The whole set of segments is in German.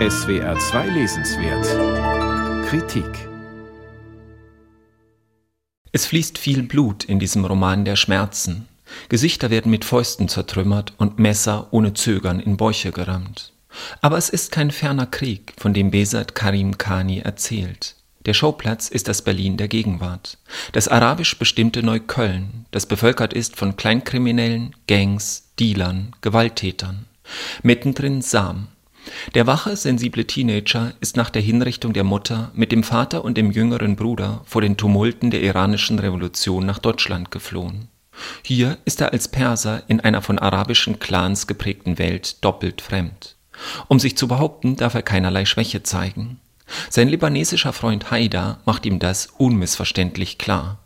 SWR 2 Lesenswert Kritik Es fließt viel Blut in diesem Roman der Schmerzen. Gesichter werden mit Fäusten zertrümmert und Messer ohne Zögern in Bäuche gerammt. Aber es ist kein ferner Krieg, von dem Besat Karim Khani erzählt. Der Schauplatz ist das Berlin der Gegenwart, das arabisch bestimmte Neukölln, das bevölkert ist von Kleinkriminellen, Gangs, Dealern, Gewalttätern. Mittendrin Sam, der wache, sensible Teenager ist nach der Hinrichtung der Mutter mit dem Vater und dem jüngeren Bruder vor den Tumulten der iranischen Revolution nach Deutschland geflohen. Hier ist er als Perser in einer von arabischen Clans geprägten Welt doppelt fremd. Um sich zu behaupten, darf er keinerlei Schwäche zeigen. Sein libanesischer Freund Haida macht ihm das unmissverständlich klar.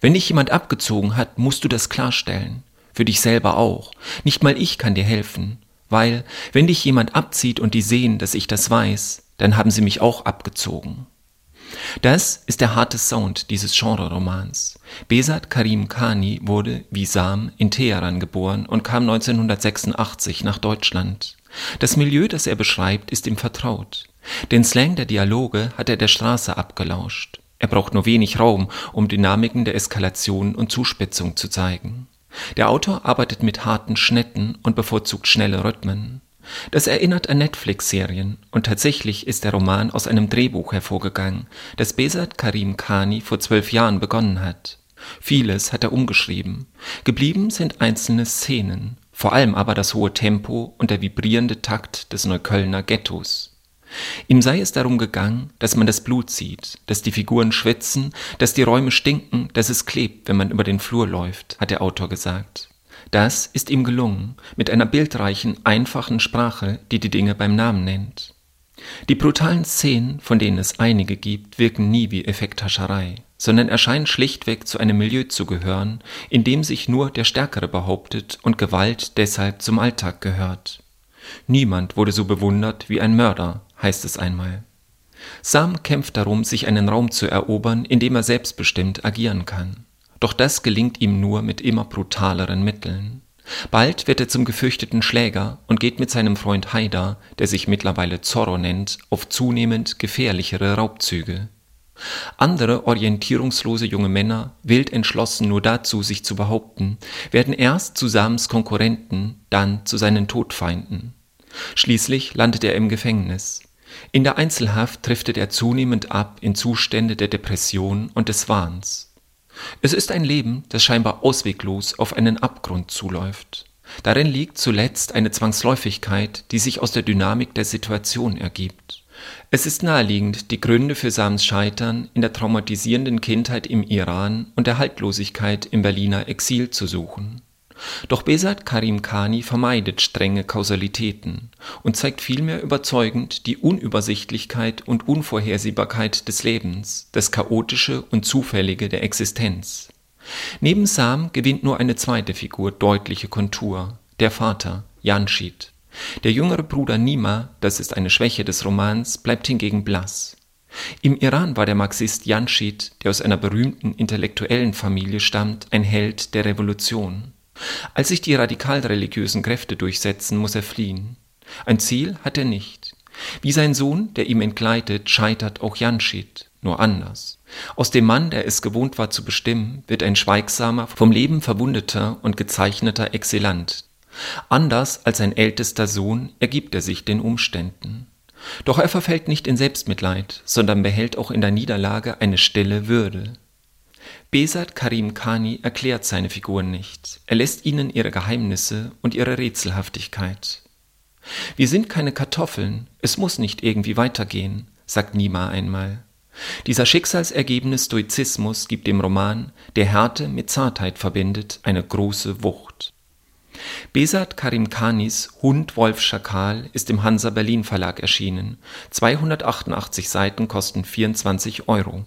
Wenn dich jemand abgezogen hat, musst du das klarstellen. Für dich selber auch. Nicht mal ich kann dir helfen. Weil, wenn dich jemand abzieht und die sehen, dass ich das weiß, dann haben sie mich auch abgezogen. Das ist der harte Sound dieses Genre-Romans. Besat Karim Khani wurde, wie Sam, in Teheran geboren und kam 1986 nach Deutschland. Das Milieu, das er beschreibt, ist ihm vertraut. Den Slang der Dialoge hat er der Straße abgelauscht. Er braucht nur wenig Raum, um Dynamiken der Eskalation und Zuspitzung zu zeigen. Der Autor arbeitet mit harten Schnitten und bevorzugt schnelle Rhythmen. Das erinnert an Netflix-Serien und tatsächlich ist der Roman aus einem Drehbuch hervorgegangen, das Besat Karim Khani vor zwölf Jahren begonnen hat. Vieles hat er umgeschrieben. Geblieben sind einzelne Szenen, vor allem aber das hohe Tempo und der vibrierende Takt des Neuköllner Ghettos. Ihm sei es darum gegangen, dass man das Blut sieht, dass die Figuren schwitzen, dass die Räume stinken, dass es klebt, wenn man über den Flur läuft, hat der Autor gesagt. Das ist ihm gelungen, mit einer bildreichen, einfachen Sprache, die die Dinge beim Namen nennt. Die brutalen Szenen, von denen es einige gibt, wirken nie wie Effekthascherei, sondern erscheinen schlichtweg zu einem Milieu zu gehören, in dem sich nur der Stärkere behauptet und Gewalt deshalb zum Alltag gehört. Niemand wurde so bewundert wie ein Mörder, heißt es einmal. Sam kämpft darum, sich einen Raum zu erobern, in dem er selbstbestimmt agieren kann. Doch das gelingt ihm nur mit immer brutaleren Mitteln. Bald wird er zum gefürchteten Schläger und geht mit seinem Freund Haida, der sich mittlerweile Zorro nennt, auf zunehmend gefährlichere Raubzüge. Andere orientierungslose junge Männer, wild entschlossen nur dazu, sich zu behaupten, werden erst zu Sams Konkurrenten, dann zu seinen Todfeinden. Schließlich landet er im Gefängnis. In der Einzelhaft driftet er zunehmend ab in Zustände der Depression und des Wahns. Es ist ein Leben, das scheinbar ausweglos auf einen Abgrund zuläuft. Darin liegt zuletzt eine Zwangsläufigkeit, die sich aus der Dynamik der Situation ergibt. Es ist naheliegend, die Gründe für Sams Scheitern in der traumatisierenden Kindheit im Iran und der Haltlosigkeit im Berliner Exil zu suchen. Doch Besat Karim Khani vermeidet strenge Kausalitäten und zeigt vielmehr überzeugend die Unübersichtlichkeit und Unvorhersehbarkeit des Lebens, das Chaotische und Zufällige der Existenz. Neben Sam gewinnt nur eine zweite Figur deutliche Kontur, der Vater, Janschid. Der jüngere Bruder Nima, das ist eine Schwäche des Romans, bleibt hingegen blass. Im Iran war der Marxist Janschid, der aus einer berühmten intellektuellen Familie stammt, ein Held der Revolution. Als sich die radikal religiösen Kräfte durchsetzen, muss er fliehen. Ein Ziel hat er nicht. Wie sein Sohn, der ihm entgleitet, scheitert auch Janschid, nur anders. Aus dem Mann, der es gewohnt war zu bestimmen, wird ein schweigsamer, vom Leben verwundeter und gezeichneter Exilant. Anders als sein ältester Sohn ergibt er sich den Umständen. Doch er verfällt nicht in Selbstmitleid, sondern behält auch in der Niederlage eine stille Würde. Besat Karim Khani erklärt seine Figuren nicht, er lässt ihnen ihre Geheimnisse und ihre Rätselhaftigkeit. Wir sind keine Kartoffeln, es muss nicht irgendwie weitergehen, sagt Nima einmal. Dieser schicksalsergebene Stoizismus gibt dem Roman, der Härte mit Zartheit verbindet, eine große Wucht. Besat Karim Khanis Hund Wolf Schakal ist im Hansa Berlin Verlag erschienen. 288 Seiten kosten 24 Euro